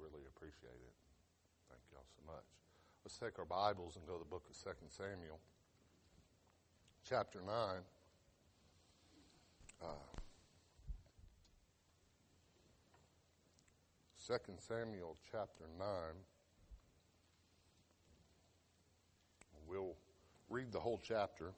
really appreciate it. Thank y'all so much. Let's take our Bibles and go to the book of 2 Samuel, chapter 9. Uh, 2 Samuel chapter 9. We'll read the whole chapter.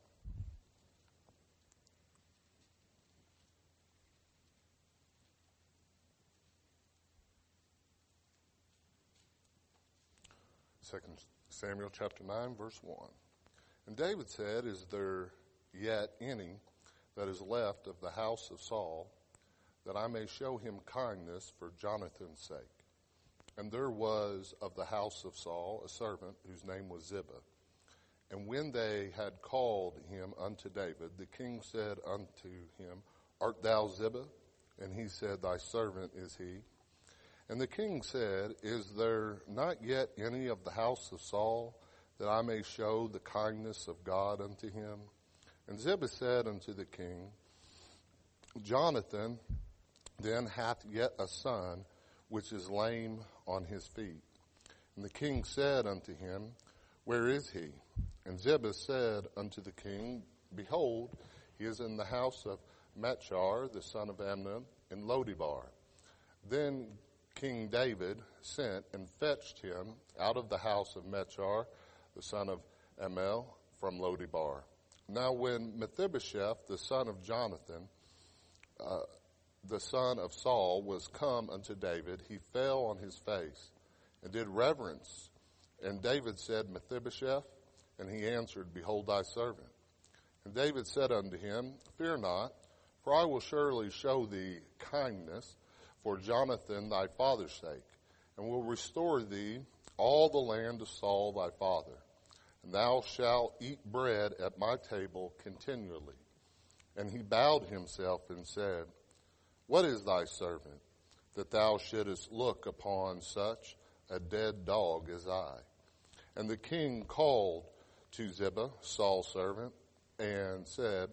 Second Samuel chapter 9, verse 1. And David said, Is there yet any that is left of the house of Saul, that I may show him kindness for Jonathan's sake? And there was of the house of Saul a servant whose name was Ziba. And when they had called him unto David, the king said unto him, Art thou Ziba? And he said, Thy servant is he. And the king said, Is there not yet any of the house of Saul that I may show the kindness of God unto him? And Ziba said unto the king, Jonathan then hath yet a son which is lame on his feet. And the king said unto him, Where is he? And Ziba said unto the king, Behold, he is in the house of Machir, the son of Amnon, in Lodebar. Then King David sent and fetched him out of the house of Machir, the son of Ammiel, from Lodebar. Now when Mephibosheth, the son of Jonathan, uh, the son of Saul, was come unto David, he fell on his face and did reverence. And David said, Mephibosheth, and he answered, Behold thy servant. And David said unto him, Fear not, for I will surely show thee kindness for Jonathan thy father's sake, and will restore thee all the land of Saul thy father. And thou shalt eat bread at my table continually. And he bowed himself and said, What is thy servant, that thou shouldest look upon such a dead dog as I? And the king called to Ziba, Saul's servant, and said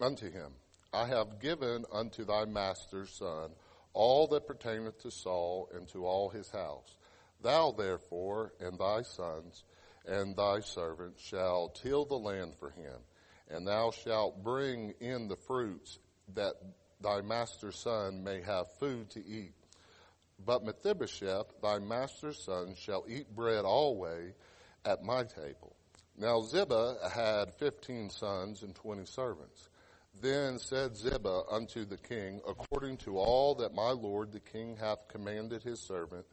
unto him, I have given unto thy master's son all that pertaineth to Saul and to all his house. Thou therefore and thy sons and thy servants shall till the land for him, and thou shalt bring in the fruits that thy master's son may have food to eat. But Mephibosheth, thy master's son, shall eat bread always at my table. Now Ziba had fifteen sons and twenty servants. Then said Ziba unto the king, According to all that my lord the king hath commanded his servant,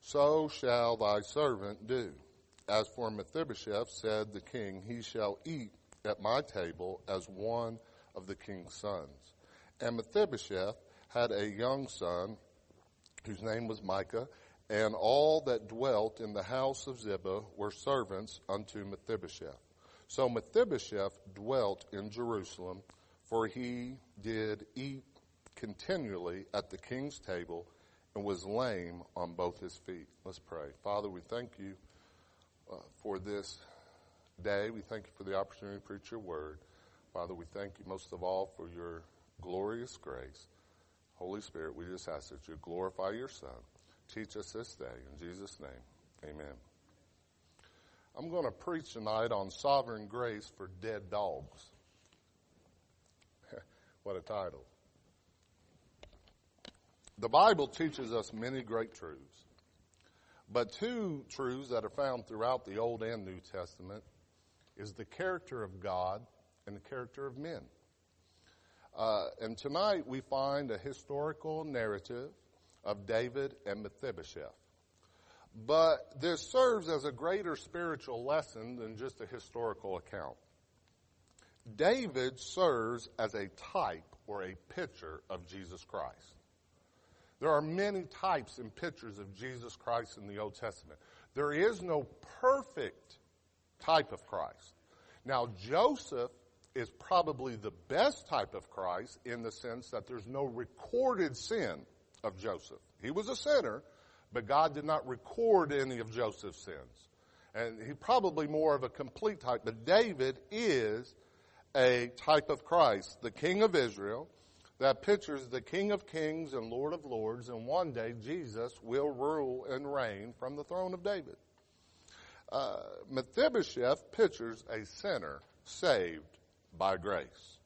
so shall thy servant do. As for Mephibosheth, said the king, he shall eat at my table as one of the king's sons. And Mephibosheth had a young son whose name was Micah, and all that dwelt in the house of Ziba were servants unto Mephibosheth. So Mephibosheth dwelt in Jerusalem for he did eat continually at the king's table and was lame on both his feet. Let's pray. Father, we thank you uh, for this day. We thank you for the opportunity to preach your word. Father, we thank you most of all for your glorious grace. Holy Spirit, we just ask that you glorify your Son. Teach us this day. In Jesus' name, amen. I'm going to preach tonight on sovereign grace for dead dogs. What a title. The Bible teaches us many great truths, but two truths that are found throughout the Old and New Testament is the character of God and the character of men. Uh, and tonight we find a historical narrative of David and Mephibosheth. But this serves as a greater spiritual lesson than just a historical account. David serves as a type or a picture of Jesus Christ. There are many types and pictures of Jesus Christ in the Old Testament. There is no perfect type of Christ. Now, Joseph is probably the best type of Christ in the sense that there's no recorded sin of Joseph. He was a sinner, but God did not record any of Joseph's sins. And he probably more of a complete type, but David is a type of Christ, the King of Israel, that pictures the King of Kings and Lord of Lords, and one day Jesus will rule and reign from the throne of David. Uh, Mephibosheth pictures a sinner saved by grace.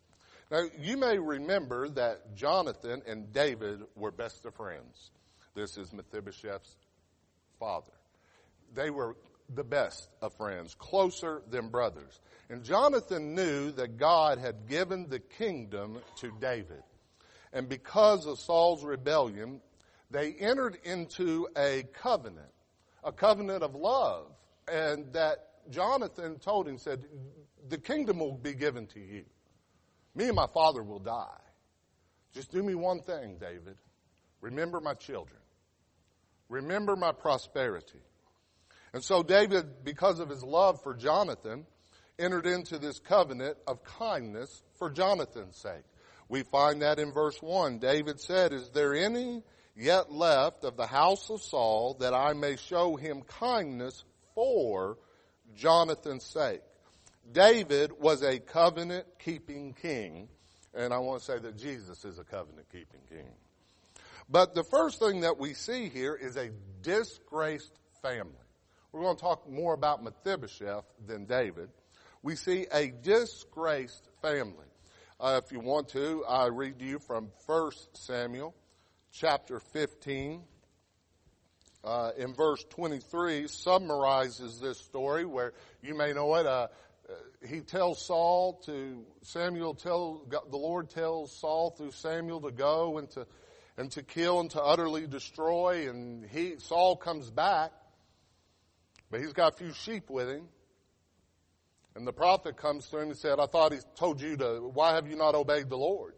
Now, you may remember that Jonathan and David were best of friends. This is Mephibosheth's father. They were the best of friends, closer than brothers. And Jonathan knew that God had given the kingdom to David. And because of Saul's rebellion, they entered into a covenant, a covenant of love. And that Jonathan told him, said, the kingdom will be given to you. Me and my father will die. Just do me one thing, David. Remember my children. Remember my prosperity. And so David, because of his love for Jonathan, entered into this covenant of kindness for Jonathan's sake. We find that in verse 1. David said, Is there any yet left of the house of Saul that I may show him kindness for Jonathan's sake? David was a covenant keeping king, and I want to say that Jesus is a covenant keeping king. But the first thing that we see here is a disgraced family. We're going to talk more about Mephibosheth than David. We see a disgraced family. Uh, if you want to, I read to you from 1 Samuel chapter 15. Uh, in verse 23 summarizes this story where you may know it. Uh, uh he tells Saul to Samuel tell the Lord tells Saul through Samuel to go and to and to kill and to utterly destroy and he Saul comes back but he's got a few sheep with him and the prophet comes to him and said, I thought he told you to, why have you not obeyed the Lord?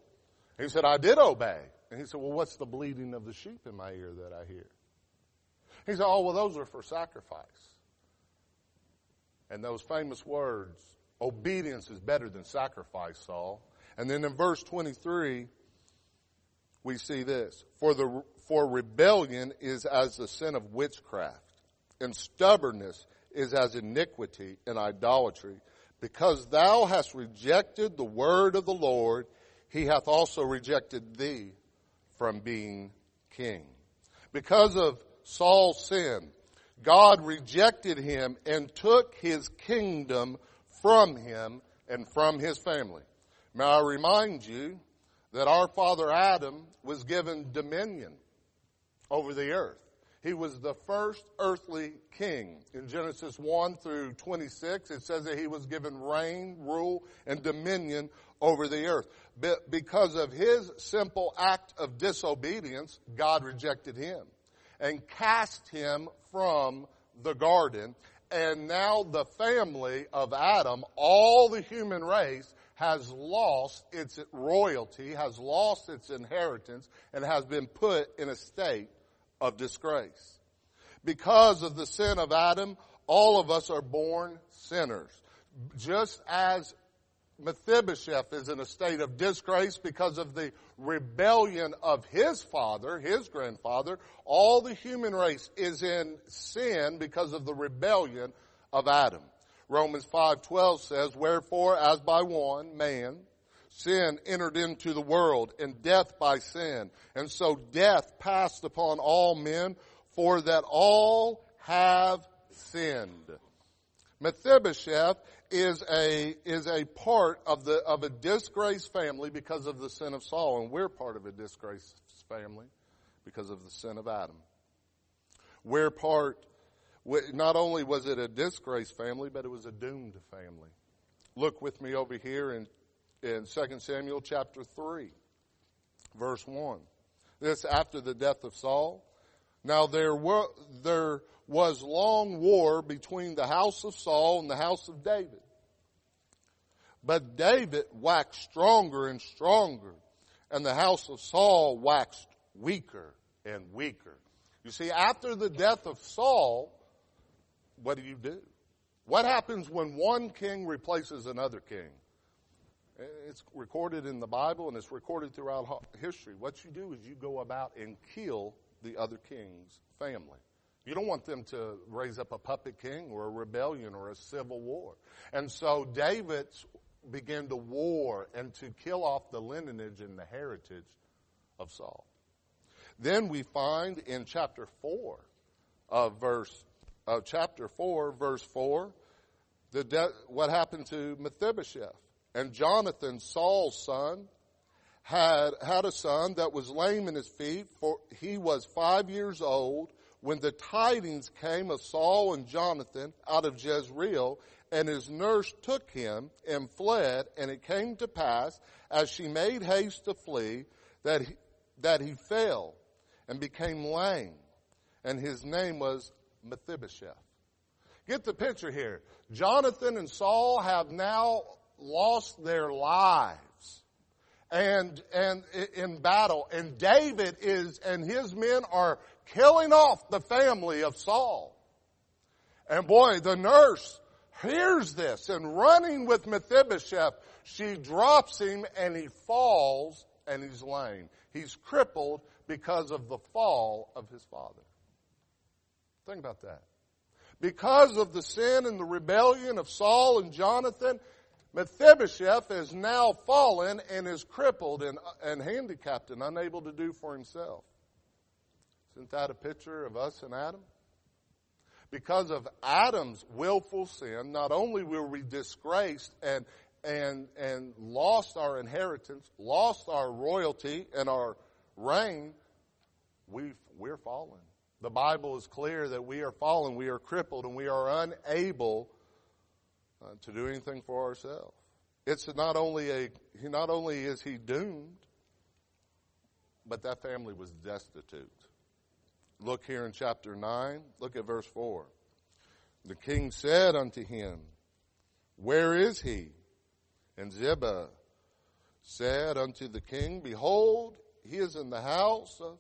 He said, I did obey. And he said, well, what's the bleating of the sheep in my ear that I hear? He said, oh, well, those are for sacrifice. And those famous words, obedience is better than sacrifice, Saul. And then in verse 23, we see this. For the, for rebellion is as the sin of witchcraft, and stubbornness is as iniquity and idolatry. Because thou hast rejected the word of the Lord, he hath also rejected thee from being king. Because of Saul's sin, God rejected him and took his kingdom from him and from his family. May I remind you that our father Adam was given dominion over the earth. He was the first earthly king. In Genesis 1 through 26, it says that he was given reign, rule, and dominion over the earth. But because of his simple act of disobedience, God rejected him and cast him from the garden. And now the family of Adam, all the human race, has lost its royalty, has lost its inheritance, and has been put in a state of disgrace. Because of the sin of Adam, all of us are born sinners. Just as Mephibosheth is in a state of disgrace because of the rebellion of his father, his grandfather, all the human race is in sin because of the rebellion of Adam. Romans 5:12 says, "Wherefore as by one man sin entered into the world and death by sin. And so death passed upon all men for that all have sinned. Mephibosheth is a, is a part of the, of a disgraced family because of the sin of Saul, and we're part of a disgraced family because of the sin of Adam. We're part, not only was it a disgraced family, but it was a doomed family. Look with me over here in in 2 Samuel chapter 3, verse 1. This after the death of Saul. Now there were, there was long war between the house of Saul and the house of David. But David waxed stronger and stronger, and the house of Saul waxed weaker and weaker. You see, after the death of Saul, what do you do? What happens when one king replaces another king? It's recorded in the Bible and it's recorded throughout history. What you do is you go about and kill the other king's family. You don't want them to raise up a puppet king or a rebellion or a civil war. And so David's begin to war and to kill off the lineage and the heritage of Saul. Then we find in chapter 4 of verse of chapter 4 verse 4 the de- what happened to Mephibosheth. And Jonathan Saul's son had had a son that was lame in his feet for he was 5 years old when the tidings came of Saul and Jonathan out of Jezreel and his nurse took him and fled and it came to pass as she made haste to flee that he, that he fell and became lame and his name was Mephibosheth. Get the picture here. Jonathan and Saul have now lost their lives and, and in battle. And David is, and his men are killing off the family of Saul. And boy, the nurse hears this and running with Mephibosheth, she drops him and he falls and he's lame. He's crippled because of the fall of his father. Think about that. Because of the sin and the rebellion of Saul and Jonathan, Mephibosheth is now fallen and is crippled and, and handicapped and unable to do for himself. Isn't that a picture of us and Adam? Because of Adam's willful sin, not only were we disgraced and, and, and lost our inheritance, lost our royalty and our reign, we we're fallen. The Bible is clear that we are fallen, we are crippled, and we are unable uh, to do anything for ourselves. It's not only a, not only is he doomed, but that family was destitute. Look here in chapter 9, look at verse 4. The king said unto him, Where is he? And Ziba said unto the king, Behold, he is in the house of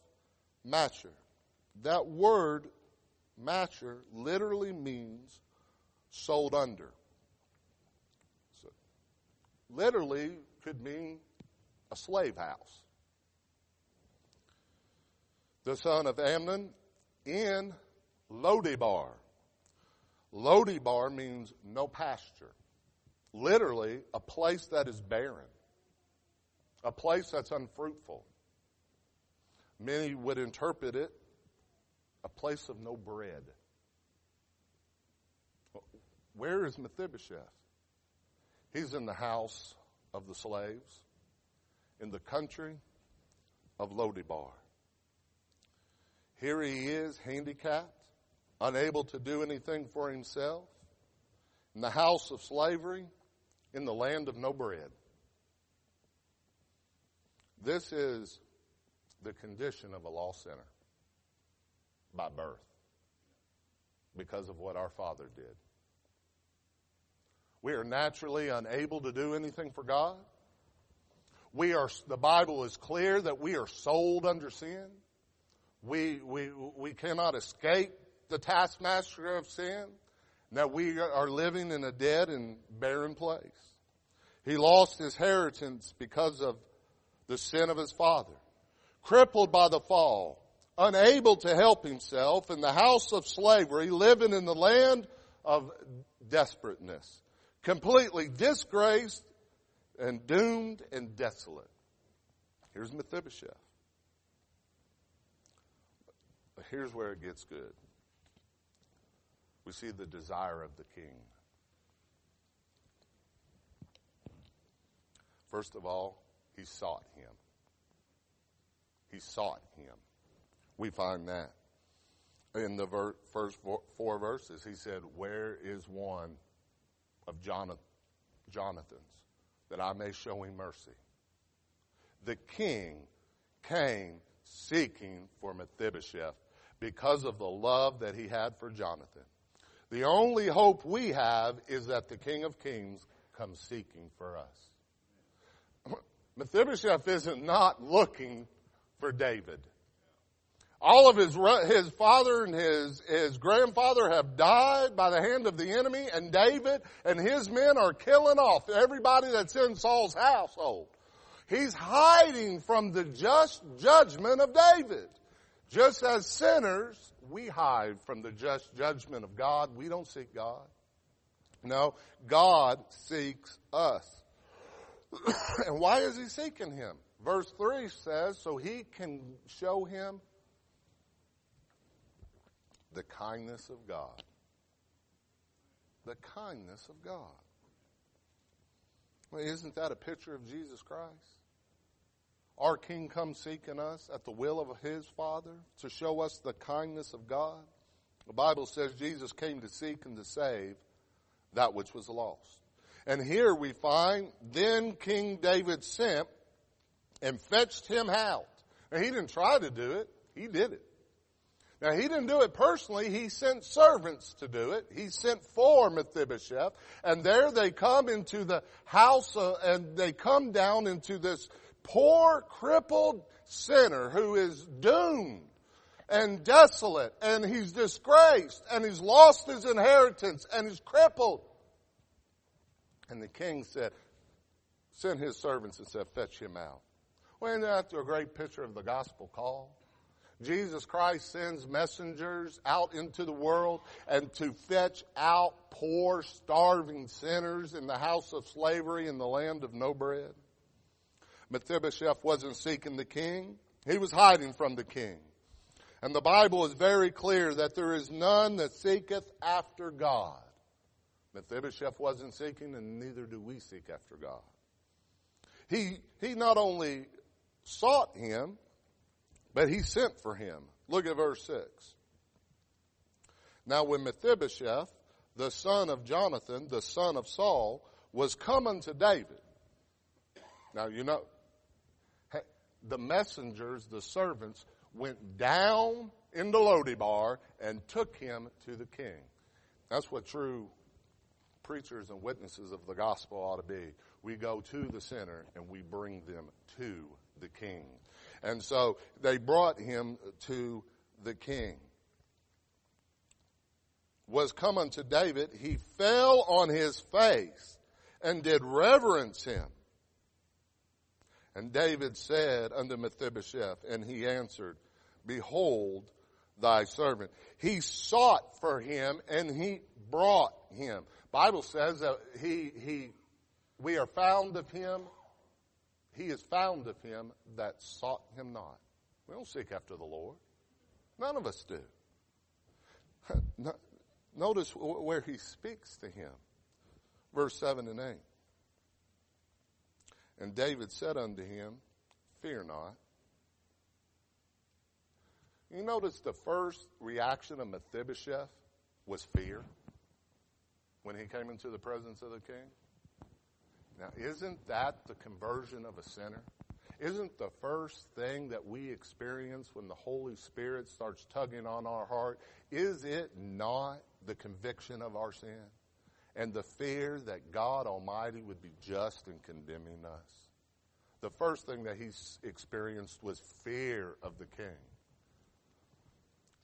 Machir. That word, Machir, literally means sold under literally could mean a slave house. The son of Amnon in Lodebar. Lodebar means no pasture. Literally, a place that is barren. A place that's unfruitful. Many would interpret it a place of no bread. Where is Mephibosheth? He's in the house of the slaves in the country of Lodebar. Here he is, handicapped, unable to do anything for himself, in the house of slavery, in the land of no bread. This is the condition of a lost sinner by birth because of what our Father did. We are naturally unable to do anything for God. We are, the Bible is clear that we are sold under sin. We, we, we cannot escape the taskmaster of sin. That we are living in a dead and barren place. He lost his inheritance because of the sin of his father. Crippled by the fall, unable to help himself in the house of slavery, living in the land of desperateness completely disgraced and doomed and desolate. Here's Mephibosheth. But here's where it gets good. We see the desire of the king. First of all, he sought him. He sought him. We find that in the ver- first four verses. He said, Where is one of Jonathan's, that I may show him mercy. The king came seeking for Mephibosheth because of the love that he had for Jonathan. The only hope we have is that the King of Kings comes seeking for us. Mephibosheth isn't not looking for David. All of his, his father and his, his grandfather have died by the hand of the enemy, and David and his men are killing off everybody that's in Saul's household. He's hiding from the just judgment of David. Just as sinners, we hide from the just judgment of God. We don't seek God. No, God seeks us. and why is he seeking him? Verse 3 says, so he can show him the kindness of God. The kindness of God. Well, isn't that a picture of Jesus Christ? Our King comes seeking us at the will of his Father to show us the kindness of God. The Bible says Jesus came to seek and to save that which was lost. And here we find, then King David sent and fetched him out. And he didn't try to do it, he did it. Now he didn't do it personally, he sent servants to do it. He sent for Mephibosheth, and there they come into the house uh, and they come down into this poor, crippled sinner who is doomed and desolate and he's disgraced and he's lost his inheritance and he's crippled. And the king said, sent his servants and said, fetch him out. Well, isn't that a great picture of the gospel call? Jesus Christ sends messengers out into the world and to fetch out poor, starving sinners in the house of slavery in the land of no bread. Mephibosheth wasn't seeking the king. He was hiding from the king. And the Bible is very clear that there is none that seeketh after God. Mephibosheth wasn't seeking and neither do we seek after God. He, he not only sought him, but he sent for him. Look at verse 6. Now when Mephibosheth, the son of Jonathan, the son of Saul, was coming to David. Now you know, the messengers, the servants, went down into Lodebar and took him to the king. That's what true preachers and witnesses of the gospel ought to be. We go to the sinner and we bring them to the king. And so they brought him to the king. Was come unto David, he fell on his face and did reverence him. And David said unto Mephibosheth, and he answered, Behold thy servant. He sought for him and he brought him. Bible says that he, he, we are found of him he is found of him that sought him not. We don't seek after the Lord. None of us do. Notice where he speaks to him. Verse 7 and 8. And David said unto him, Fear not. You notice the first reaction of Mephibosheth was fear when he came into the presence of the king? Now, isn't that the conversion of a sinner? Isn't the first thing that we experience when the Holy Spirit starts tugging on our heart, is it not the conviction of our sin? And the fear that God Almighty would be just in condemning us? The first thing that he experienced was fear of the king.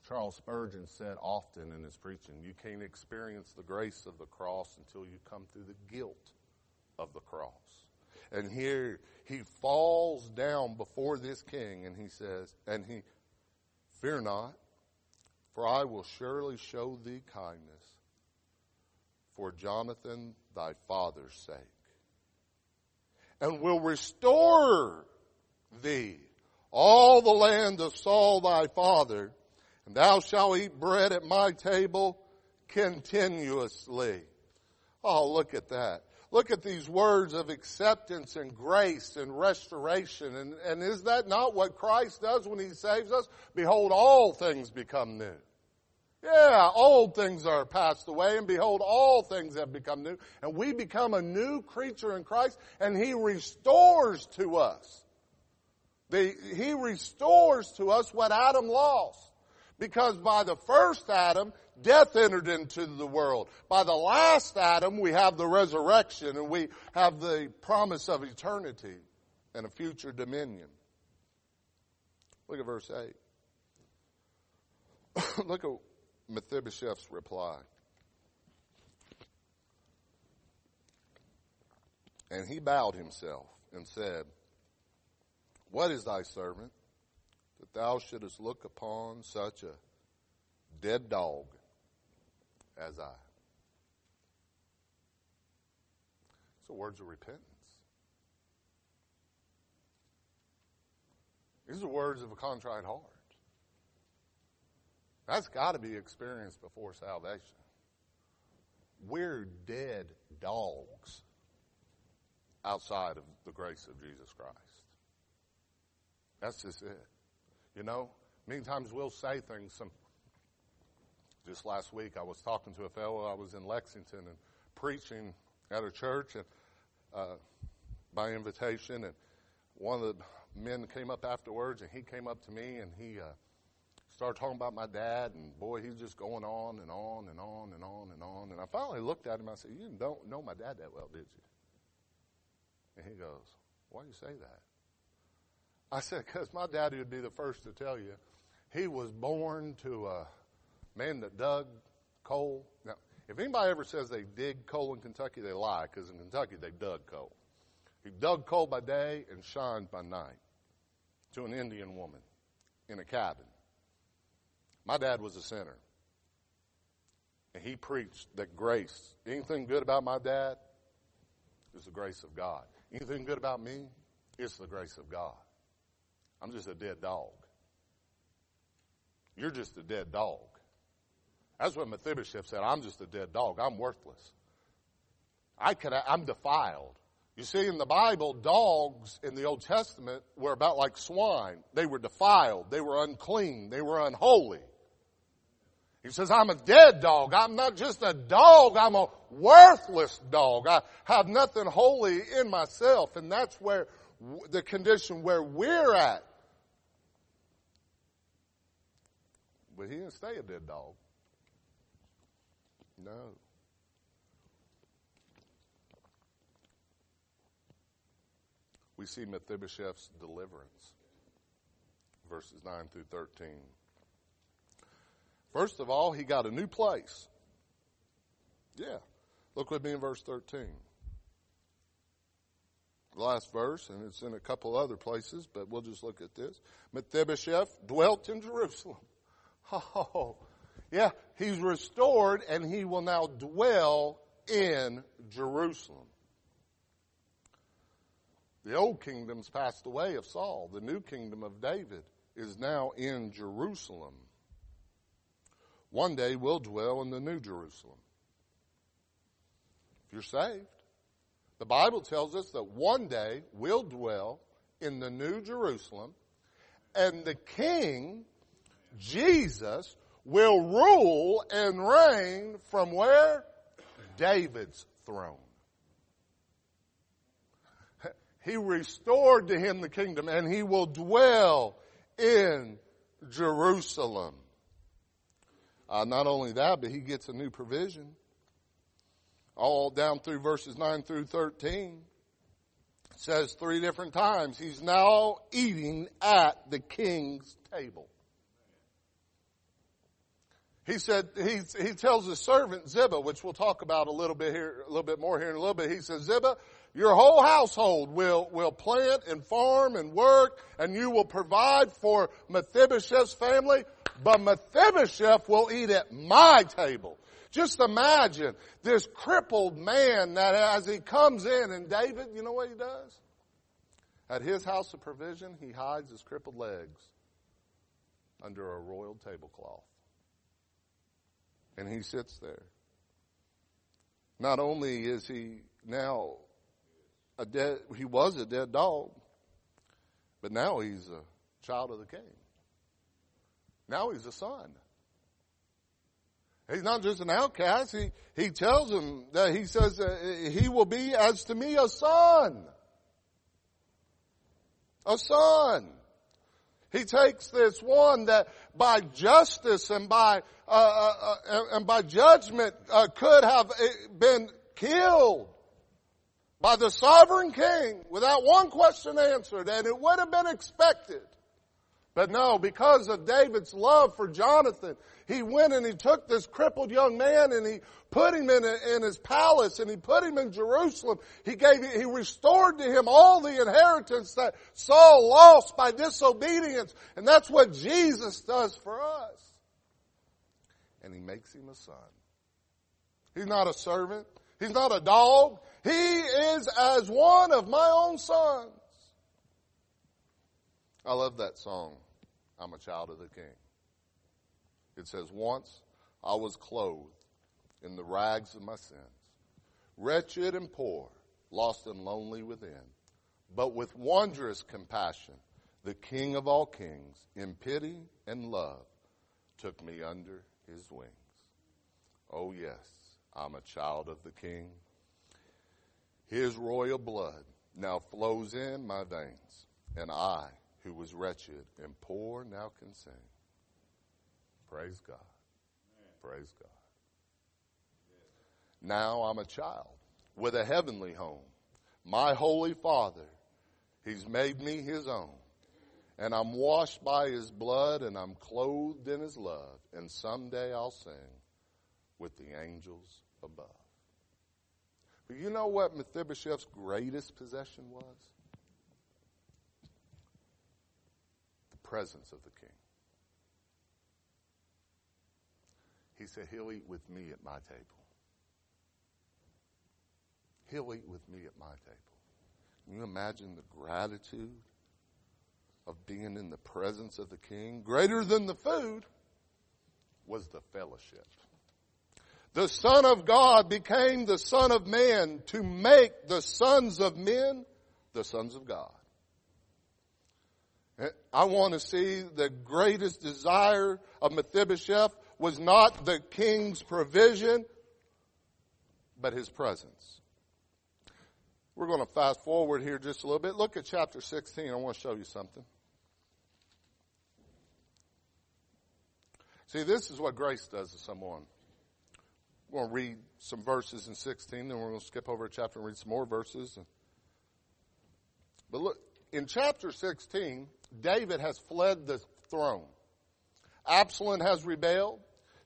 Charles Spurgeon said often in his preaching, you can't experience the grace of the cross until you come through the guilt of the cross. And here he falls down before this king and he says, and he, fear not, for I will surely show thee kindness for Jonathan thy father's sake, and will restore thee all the land of Saul thy father, and thou shalt eat bread at my table continuously. Oh, look at that. Look at these words of acceptance and grace and restoration. And, and is that not what Christ does when He saves us? Behold, all things become new. Yeah, old things are passed away, and behold, all things have become new. And we become a new creature in Christ, and He restores to us. The, he restores to us what Adam lost. Because by the first Adam, death entered into the world. By the last Adam, we have the resurrection and we have the promise of eternity and a future dominion. Look at verse 8. Look at Mephibosheth's reply. And he bowed himself and said, What is thy servant that thou shouldest look upon such a dead dog as I. So, words of repentance. These are words of a contrite heart. That's got to be experienced before salvation. We're dead dogs outside of the grace of Jesus Christ. That's just it. You know, many times we'll say things, some just last week, I was talking to a fellow. I was in Lexington and preaching at a church, and uh, by invitation, and one of the men came up afterwards, and he came up to me, and he uh, started talking about my dad, and boy, he's just going on and on and on and on and on. And I finally looked at him. I said, "You don't know my dad that well, did you?" And he goes, "Why do you say that?" I said, "Because my daddy would be the first to tell you, he was born to a man that dug coal. Now, if anybody ever says they dig coal in Kentucky, they lie, because in Kentucky they dug coal. He dug coal by day and shined by night to an Indian woman in a cabin. My dad was a sinner. And he preached that grace, anything good about my dad is the grace of God. Anything good about me is the grace of God. I'm just a dead dog. You're just a dead dog. That's what Mephibosheth said. I'm just a dead dog. I'm worthless. I could, I'm defiled. You see, in the Bible, dogs in the Old Testament were about like swine. They were defiled. They were unclean. They were unholy. He says, I'm a dead dog. I'm not just a dog. I'm a worthless dog. I have nothing holy in myself. And that's where the condition where we're at. But he didn't stay a dead dog. No. we see Mephibosheth's deliverance. Verses 9 through 13. First of all, he got a new place. Yeah. Look with me in verse 13. The last verse, and it's in a couple other places, but we'll just look at this. Mephibosheth dwelt in Jerusalem. Oh, yeah, he's restored and he will now dwell in Jerusalem. The old kingdom's passed away of Saul. The new kingdom of David is now in Jerusalem. One day we'll dwell in the new Jerusalem. If you're saved, the Bible tells us that one day we'll dwell in the new Jerusalem and the king, Jesus, will rule and reign from where? David's throne. He restored to him the kingdom and he will dwell in Jerusalem. Uh, not only that, but he gets a new provision. All down through verses 9 through 13. Says three different times, he's now eating at the king's table. He said, he, he tells his servant Ziba, which we'll talk about a little bit here, a little bit more here in a little bit. He says, Ziba, your whole household will, will plant and farm and work and you will provide for Mephibosheth's family, but Mephibosheth will eat at my table. Just imagine this crippled man that as he comes in and David, you know what he does? At his house of provision, he hides his crippled legs under a royal tablecloth. And he sits there. Not only is he now a dead, he was a dead dog, but now he's a child of the king. Now he's a son. He's not just an outcast. He, he tells him that he says he will be as to me a son. A son. He takes this one that by justice and by uh, uh, uh and by judgment uh, could have uh, been killed by the sovereign king without one question answered, and it would have been expected. But no, because of David's love for Jonathan, he went and he took this crippled young man and he put him in, in his palace and he put him in Jerusalem. He gave, he restored to him all the inheritance that Saul lost by disobedience. And that's what Jesus does for us. And he makes him a son. He's not a servant. He's not a dog. He is as one of my own sons. I love that song, I'm a child of the King. It says, Once I was clothed in the rags of my sins, wretched and poor, lost and lonely within. But with wondrous compassion, the King of all kings, in pity and love, took me under his wings. Oh, yes, I'm a child of the King. His royal blood now flows in my veins, and I, who was wretched and poor, now can sing. Praise God. Praise God. Now I'm a child with a heavenly home. My holy Father, He's made me His own. And I'm washed by His blood and I'm clothed in His love. And someday I'll sing with the angels above. But you know what Mephibosheth's greatest possession was? Presence of the king. He said, He'll eat with me at my table. He'll eat with me at my table. Can you imagine the gratitude of being in the presence of the king? Greater than the food was the fellowship. The Son of God became the Son of Man to make the sons of men the sons of God. I want to see the greatest desire of Mephibosheth was not the king's provision, but his presence. We're going to fast forward here just a little bit. Look at chapter 16. I want to show you something. See, this is what grace does to someone. We're going to read some verses in 16, then we're going to skip over a chapter and read some more verses. But look, in chapter 16, David has fled the throne. Absalom has rebelled.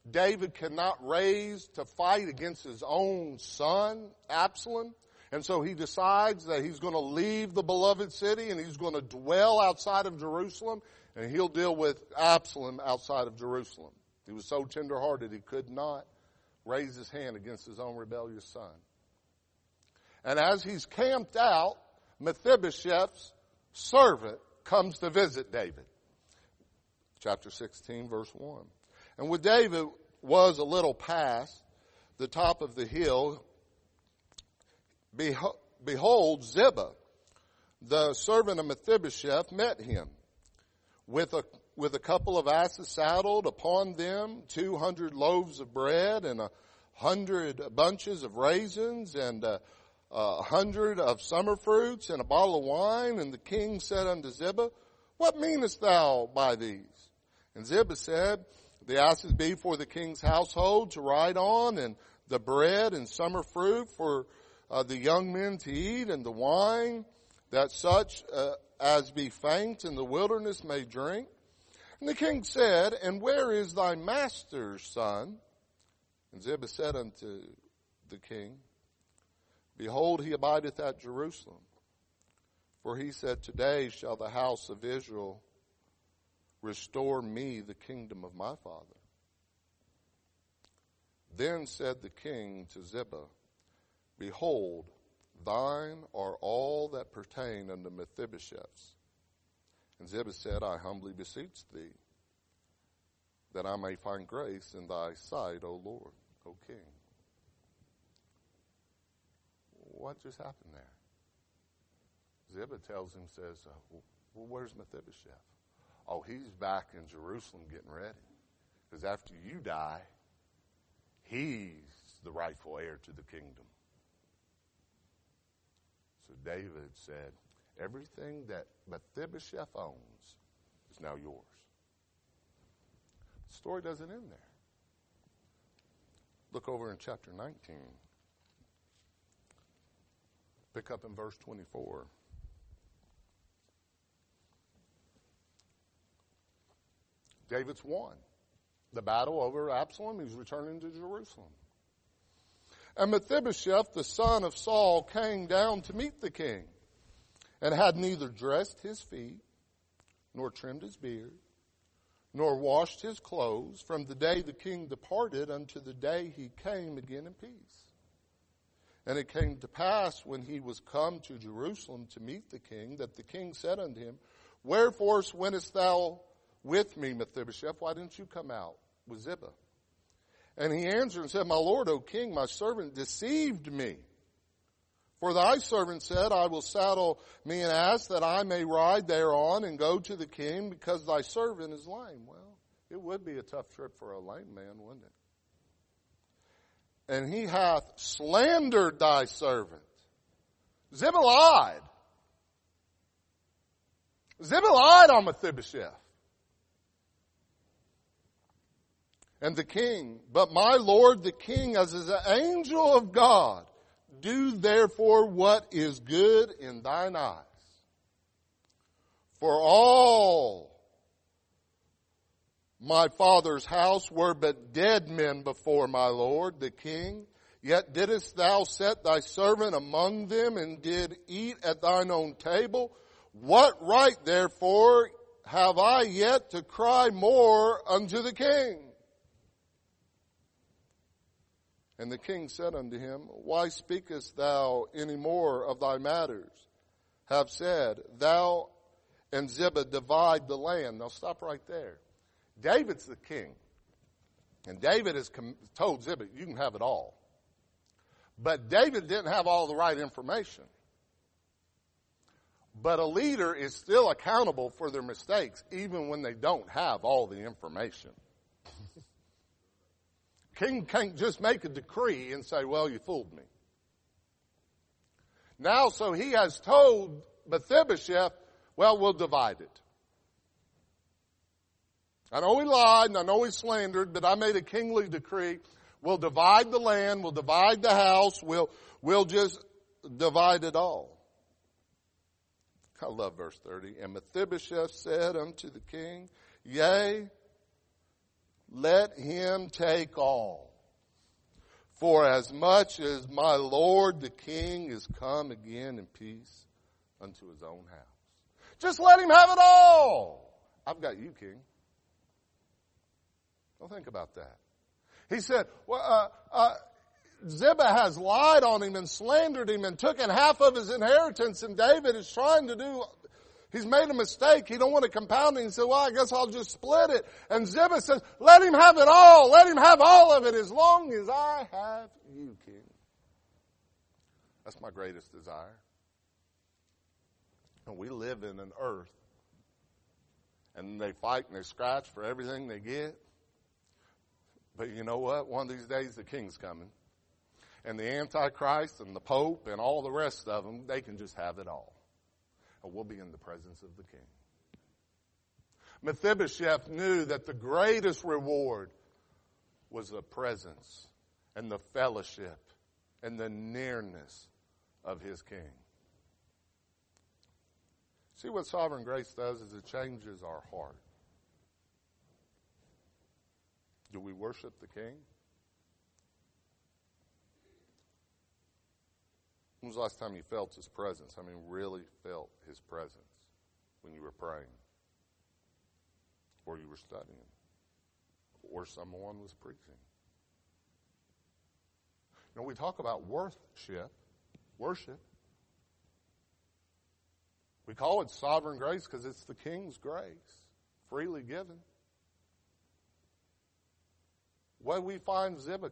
David cannot raise to fight against his own son, Absalom. And so he decides that he's going to leave the beloved city and he's going to dwell outside of Jerusalem and he'll deal with Absalom outside of Jerusalem. He was so tenderhearted he could not raise his hand against his own rebellious son. And as he's camped out, Mephibosheth's servant comes to visit David. Chapter 16 verse 1. And when David was a little past the top of the hill, behold, Ziba, the servant of Mephibosheth, met him with a, with a couple of asses saddled upon them, 200 loaves of bread and a hundred bunches of raisins and a, a hundred of summer fruits and a bottle of wine. And the king said unto Ziba, What meanest thou by these? And Ziba said, the asses be for the king's household to ride on, and the bread and summer fruit for uh, the young men to eat, and the wine that such uh, as be faint in the wilderness may drink. And the king said, And where is thy master's son? And Ziba said unto the king, Behold, he abideth at Jerusalem. For he said, Today shall the house of Israel Restore me the kingdom of my father. Then said the king to Ziba, Behold, thine are all that pertain unto Mephibosheth's. And Ziba said, I humbly beseech thee, that I may find grace in thy sight, O Lord, O King. What just happened there? Ziba tells him, says, uh, well, where's Mephibosheth? Oh, he's back in Jerusalem getting ready. Because after you die, he's the rightful heir to the kingdom. So David said, Everything that Mephibosheth owns is now yours. The story doesn't end there. Look over in chapter 19. Pick up in verse 24. David's won the battle over Absalom. He's returning to Jerusalem. And Mephibosheth, the son of Saul, came down to meet the king and had neither dressed his feet, nor trimmed his beard, nor washed his clothes from the day the king departed unto the day he came again in peace. And it came to pass when he was come to Jerusalem to meet the king that the king said unto him, Wherefore wentest thou with me, Mephibosheth? Why didn't you come out with Ziba? And he answered and said, My Lord, O king, my servant deceived me. For thy servant said, I will saddle me an ass that I may ride thereon and go to the king because thy servant is lame. Well, it would be a tough trip for a lame man, wouldn't it? And he hath slandered thy servant. Ziba lied. Ziba lied on Mephibosheth. And the king, but my lord the king, as is an angel of God, do therefore what is good in thine eyes. For all my father's house were but dead men before my lord the king. Yet didst thou set thy servant among them and did eat at thine own table. What right therefore have I yet to cry more unto the king? And the king said unto him, Why speakest thou any more of thy matters? Have said, Thou and Ziba divide the land. Now stop right there. David's the king. And David has told Ziba, you can have it all. But David didn't have all the right information. But a leader is still accountable for their mistakes, even when they don't have all the information king can't just make a decree and say, well, you fooled me. Now, so he has told Mephibosheth, well, we'll divide it. I know he lied and I know he slandered, but I made a kingly decree. We'll divide the land, we'll divide the house, we'll, we'll just divide it all. I love verse 30. And Mephibosheth said unto the king, Yea, let him take all. For as much as my Lord the King is come again in peace unto his own house. Just let him have it all. I've got you, King. Don't think about that. He said, well, uh, uh, Ziba has lied on him and slandered him and taken half of his inheritance and David is trying to do He's made a mistake. He don't want to compound it. He said, well, I guess I'll just split it. And Ziba says, let him have it all. Let him have all of it as long as I have you, King. That's my greatest desire. And we live in an earth and they fight and they scratch for everything they get. But you know what? One of these days the king's coming. And the Antichrist and the Pope and all the rest of them, they can just have it all and we'll be in the presence of the king. Mephibosheth knew that the greatest reward was the presence and the fellowship and the nearness of his king. See what sovereign grace does is it changes our heart. Do we worship the king? When was the last time you felt His presence? I mean, really felt His presence when you were praying, or you were studying, or someone was preaching? You know, we talk about worship, worship. We call it sovereign grace because it's the King's grace, freely given. What we find Ziba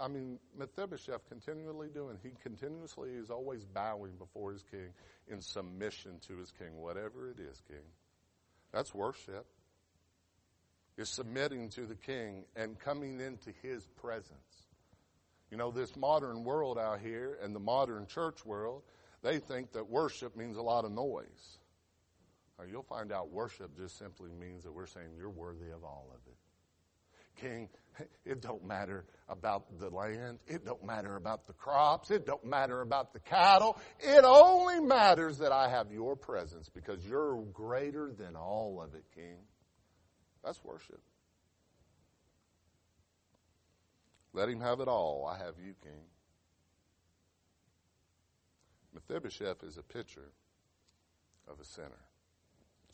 I mean Mephibosheth continually doing, he continuously is always bowing before his king in submission to his king, whatever it is, king. That's worship. Is submitting to the king and coming into his presence. You know, this modern world out here and the modern church world, they think that worship means a lot of noise. Or you'll find out worship just simply means that we're saying you're worthy of all of it. King, it don't matter about the land. It don't matter about the crops. It don't matter about the cattle. It only matters that I have your presence because you're greater than all of it, King. That's worship. Let him have it all. I have you, King. Mephibosheth is a picture of a sinner,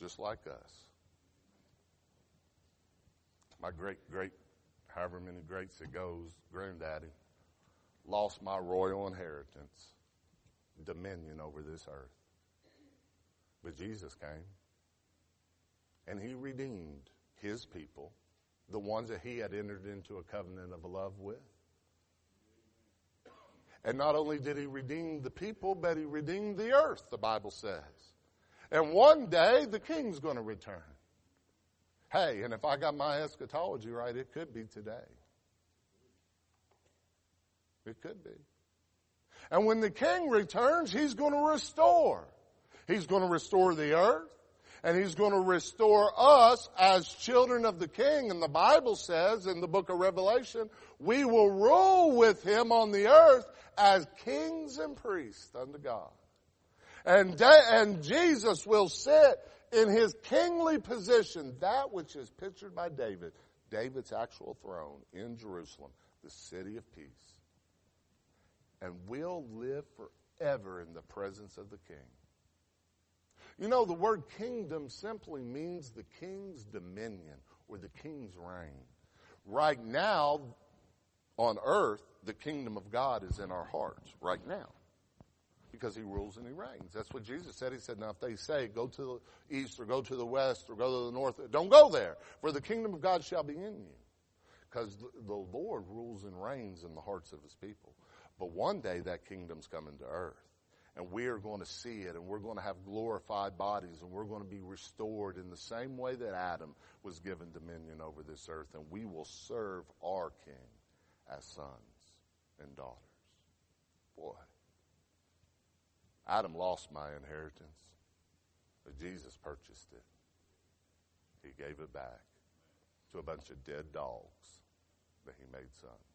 just like us my great great, however many greats it goes, granddaddy, lost my royal inheritance, dominion over this earth. But Jesus came. and he redeemed his people, the ones that he had entered into a covenant of love with. And not only did he redeem the people, but he redeemed the earth, the Bible says. And one day the king's going to return. Hey, and if I got my eschatology right, it could be today. It could be. And when the king returns, he's going to restore. He's going to restore the earth and he's going to restore us as children of the king. And the Bible says in the book of Revelation, we will rule with him on the earth as kings and priests unto God. And, and Jesus will sit in his kingly position, that which is pictured by David, David's actual throne in Jerusalem, the city of peace. And we'll live forever in the presence of the king. You know, the word kingdom simply means the king's dominion or the king's reign. Right now, on earth, the kingdom of God is in our hearts right now because he rules and he reigns. That's what Jesus said. He said, now if they say go to the east or go to the west or go to the north, don't go there for the kingdom of God shall be in you because the Lord rules and reigns in the hearts of his people. But one day that kingdom's coming to earth and we are going to see it and we're going to have glorified bodies and we're going to be restored in the same way that Adam was given dominion over this earth and we will serve our king as sons and daughters. Boy. Adam lost my inheritance, but Jesus purchased it. He gave it back to a bunch of dead dogs that he made sons.